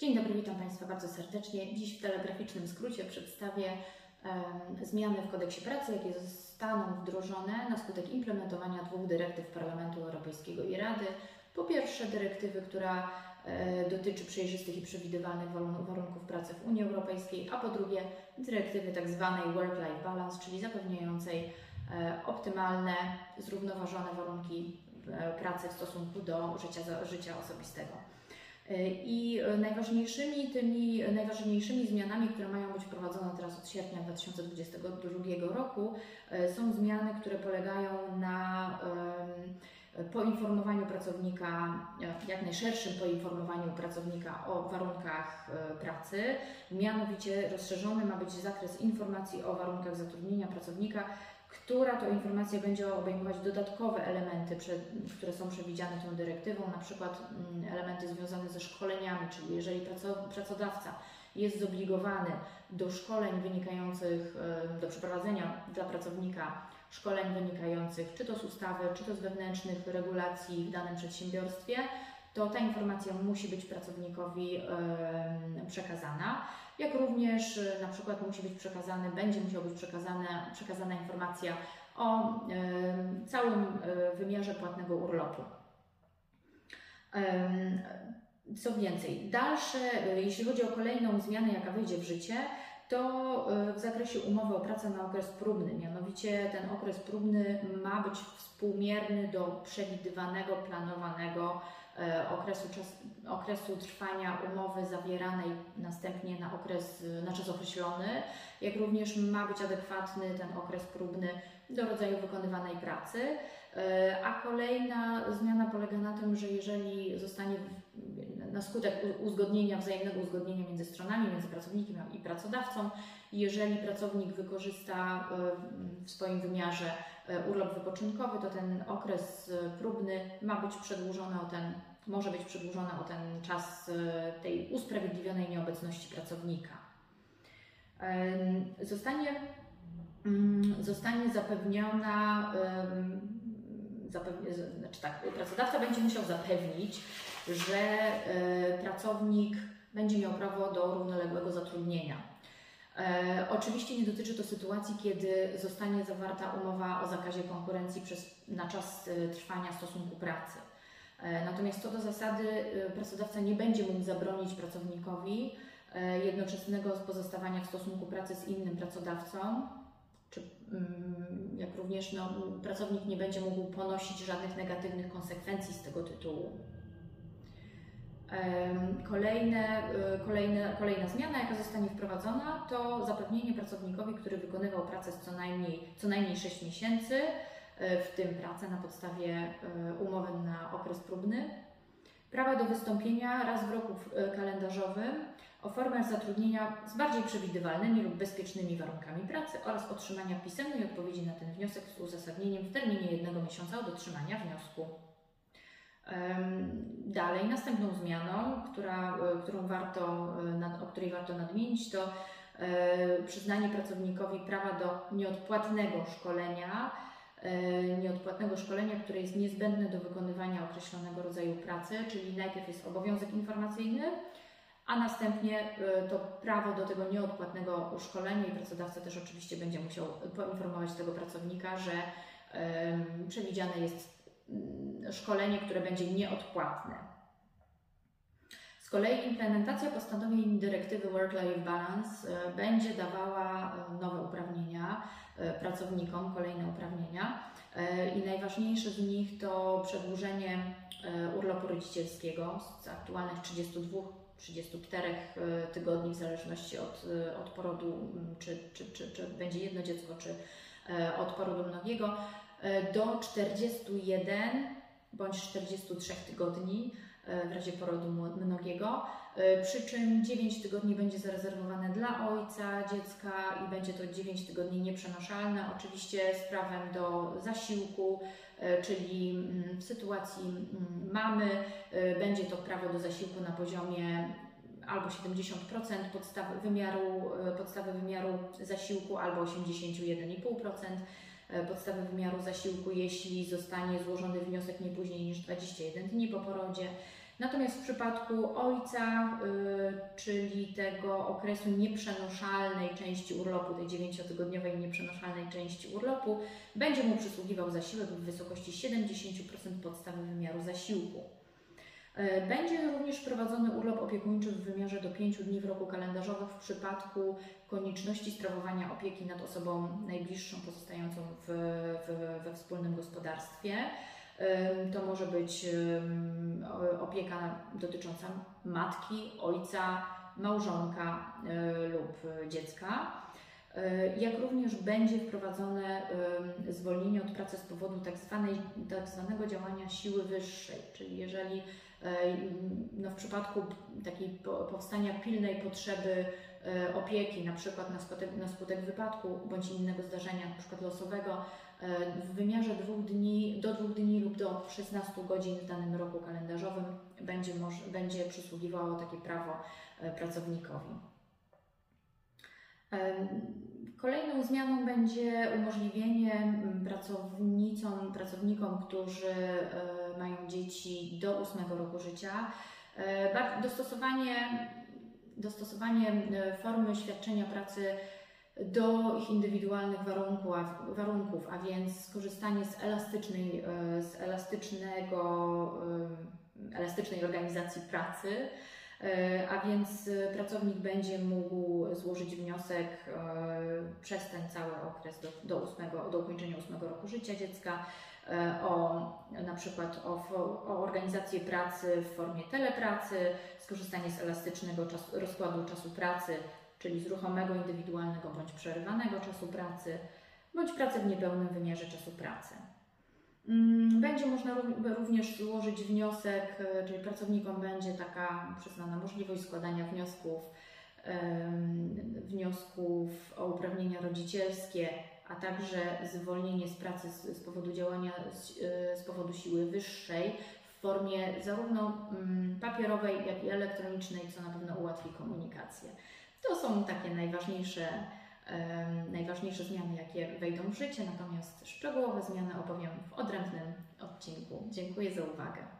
Dzień dobry, witam Państwa bardzo serdecznie. Dziś w telegraficznym skrócie przedstawię um, zmiany w kodeksie pracy, jakie zostaną wdrożone na skutek implementowania dwóch dyrektyw Parlamentu Europejskiego i Rady. Po pierwsze, dyrektywy, która e, dotyczy przejrzystych i przewidywalnych warunków pracy w Unii Europejskiej, a po drugie, dyrektywy tzw. Tak work-life balance, czyli zapewniającej e, optymalne, zrównoważone warunki e, pracy w stosunku do życia, życia osobistego. I najważniejszymi tymi najważniejszymi zmianami, które mają być wprowadzone teraz od sierpnia 2022 roku, e, są zmiany, które polegają na poinformowaniu pracownika, jak najszerszym poinformowaniu pracownika o warunkach e, pracy. Mianowicie rozszerzony ma być zakres informacji o warunkach zatrudnienia pracownika która to informacja będzie obejmować dodatkowe elementy, które są przewidziane tą dyrektywą, na przykład mm, elementy związane ze szkoleniami, czyli jeżeli pracodawca jest zobligowany do szkoleń wynikających, do przeprowadzenia dla pracownika szkoleń wynikających czy to z ustawy, czy to z wewnętrznych regulacji w danym przedsiębiorstwie, to ta informacja musi być pracownikowi przekazana, jak również e, na przykład musi być przekazany, będzie musiała być przekazana, przekazana informacja o całym e, wymiarze płatnego urlopu. Co więcej, dalsze, e, jeśli chodzi o kolejną zmianę, jaka wejdzie w życie, to w zakresie umowy o pracę na okres próbny. Mianowicie ten okres próbny ma być współmierny do przewidywanego, planowanego okresu, czas, okresu trwania umowy zawieranej następnie na okres, na czas określony, jak również ma być adekwatny ten okres próbny do rodzaju wykonywanej pracy. E, a kolejna zmiana polega na tym, że jeżeli zostanie na skutek uzgodnienia, wzajemnego uzgodnienia między stronami, między pracownikiem i pracodawcą, jeżeli pracownik wykorzysta e, w swoim wymiarze urlop wypoczynkowy, to ten okres próbny ma być przedłużony o ten może być przedłużona o ten czas e, tej usprawiedliwionej nieobecności pracownika. Zostanie, mm, zostanie zapewniona, znaczy tak, pracodawca będzie musiał zapewnić, że e, pracownik będzie miał prawo do równoległego zatrudnienia. E, oczywiście nie dotyczy to sytuacji, kiedy zostanie zawarta umowa o zakazie konkurencji przez, na czas trwania stosunku pracy. E, natomiast co do zasady, e, pracodawca nie będzie mógł zabronić pracownikowi e, jednoczesnego pozostawania w stosunku pracy z innym pracodawcą, czy mm, jak również no, pracownik nie będzie mógł ponosić żadnych negatywnych konsekwencji z tego tytułu. Kolejne, kolejne, kolejna zmiana, jaka zostanie wprowadzona, to zapewnienie pracownikowi, który wykonywał pracę co najmniej, co najmniej 6 miesięcy, E, w tym pracę na podstawie e, umowy na okres próbny, prawa do wystąpienia raz w roku e, kalendarzowym o formach zatrudnienia z bardziej przewidywalnymi lub bezpiecznymi warunkami pracy oraz otrzymania pisemnej odpowiedzi na ten wniosek z uzasadnieniem w terminie jednego miesiąca od otrzymania wniosku. Dalej, następną zmianą, która, którą warto, o której warto nadmienić, to przyznanie pracownikowi prawa do nieodpłatnego szkolenia E, nieodpłatnego szkolenia, które jest niezbędne do wykonywania określonego rodzaju pracy, czyli najpierw jest obowiązek informacyjny, a następnie e, to prawo do tego nieodpłatnego szkolenia i pracodawca też oczywiście będzie musiał poinformować tego pracownika, że przewidziane jest mm, szkolenie, które będzie nieodpłatne. Z kolei implementacja postanowień dyrektywy Work-Life Balance e, będzie dawała nowe uprawnienia E, pracownikom kolejne uprawnienia. E, I najważniejsze z nich to przedłużenie e, urlopu rodzicielskiego z aktualnych 32 34 tygodni, w zależności od, od porodu, czy, czy, czy, czy będzie jedno dziecko, czy od porodu mnogiego, do 41 bądź 43 tygodni E, w razie porodu mnogiego, e, przy czym 9 tygodni będzie zarezerwowane dla ojca dziecka i będzie to 9 tygodni nieprzenoszalne, oczywiście z prawem do zasiłku, e, czyli mm, w sytuacji mm, mamy będzie to prawo do zasiłku na poziomie albo 70% podstawy wymiaru, podstawy wymiaru zasiłku, albo 81,5% podstawy wymiaru zasiłku, jeśli zostanie złożony wniosek nie później niż 21 dni po porodzie. Natomiast w przypadku ojca, y, czyli tego okresu nieprzenoszalnej części urlopu, tej dziewięciotygodniowej nieprzenoszalnej części urlopu, będzie mu przysługiwał zasiłek w wysokości 70% podstawy wymiaru zasiłku. Y, Będzie również prowadzony urlop opiekuńczy w wymiarze do 5 dni w roku kalendarzowym w przypadku konieczności sprawowania opieki nad osobą najbliższą pozostającą w, w, we wspólnym gospodarstwie. To może być opieka dotycząca matki, ojca, małżonka y, lub dziecka. Y, Jak również będzie wprowadzone zwolnienie od pracy z powodu tak, zwanej, tak zwanego działania siły wyższej, czyli jeżeli no w przypadku takiej po- powstania pilnej potrzeby y, opieki, na przykład na skutek, na skutek wypadku bądź innego zdarzenia, na przykład losowego, y, w wymiarze dwóch dni, do dwóch dni lub do 16 godzin w danym roku kalendarzowym będzie, moż, będzie przysługiwało takie prawo pracownikowi. Kolejną zmianą będzie umożliwienie pracownicom, pracownikom, którzy e, mają dzieci do 8 roku życia, e, dostosowanie, dostosowanie e, formy świadczenia pracy do ich indywidualnych warunków, warunków, a więc skorzystanie z elastycznej, e, z elastycznego, elastycznej organizacji pracy, A więc pracownik będzie mógł złożyć wniosek przez ten cały okres do, do, ósmego, do ukończenia ósmego roku życia dziecka o na przykład o, o organizację pracy w formie telepracy, skorzystanie z elastycznego rozkładu czasu pracy, czyli z ruchomego, indywidualnego bądź przerywanego czasu pracy, bądź pracę w niepełnym wymiarze czasu pracy. Mm, Będzie można ró- również złożyć wniosek, e, czyli pracownikom będzie taka przyznana możliwość składania wniosków, wniosków o uprawnienia rodzicielskie, a także zwolnienie z pracy z, z powodu działania z, e, z powodu siły wyższej w formie zarówno mm, papierowej, jak i elektronicznej, co na pewno ułatwi komunikację. To są takie najważniejsze em, najważniejsze zmiany, jakie wejdą w życie, natomiast szczegółowe zmiany opowiem w odrębnym odcinku. Dziękuję za uwagę.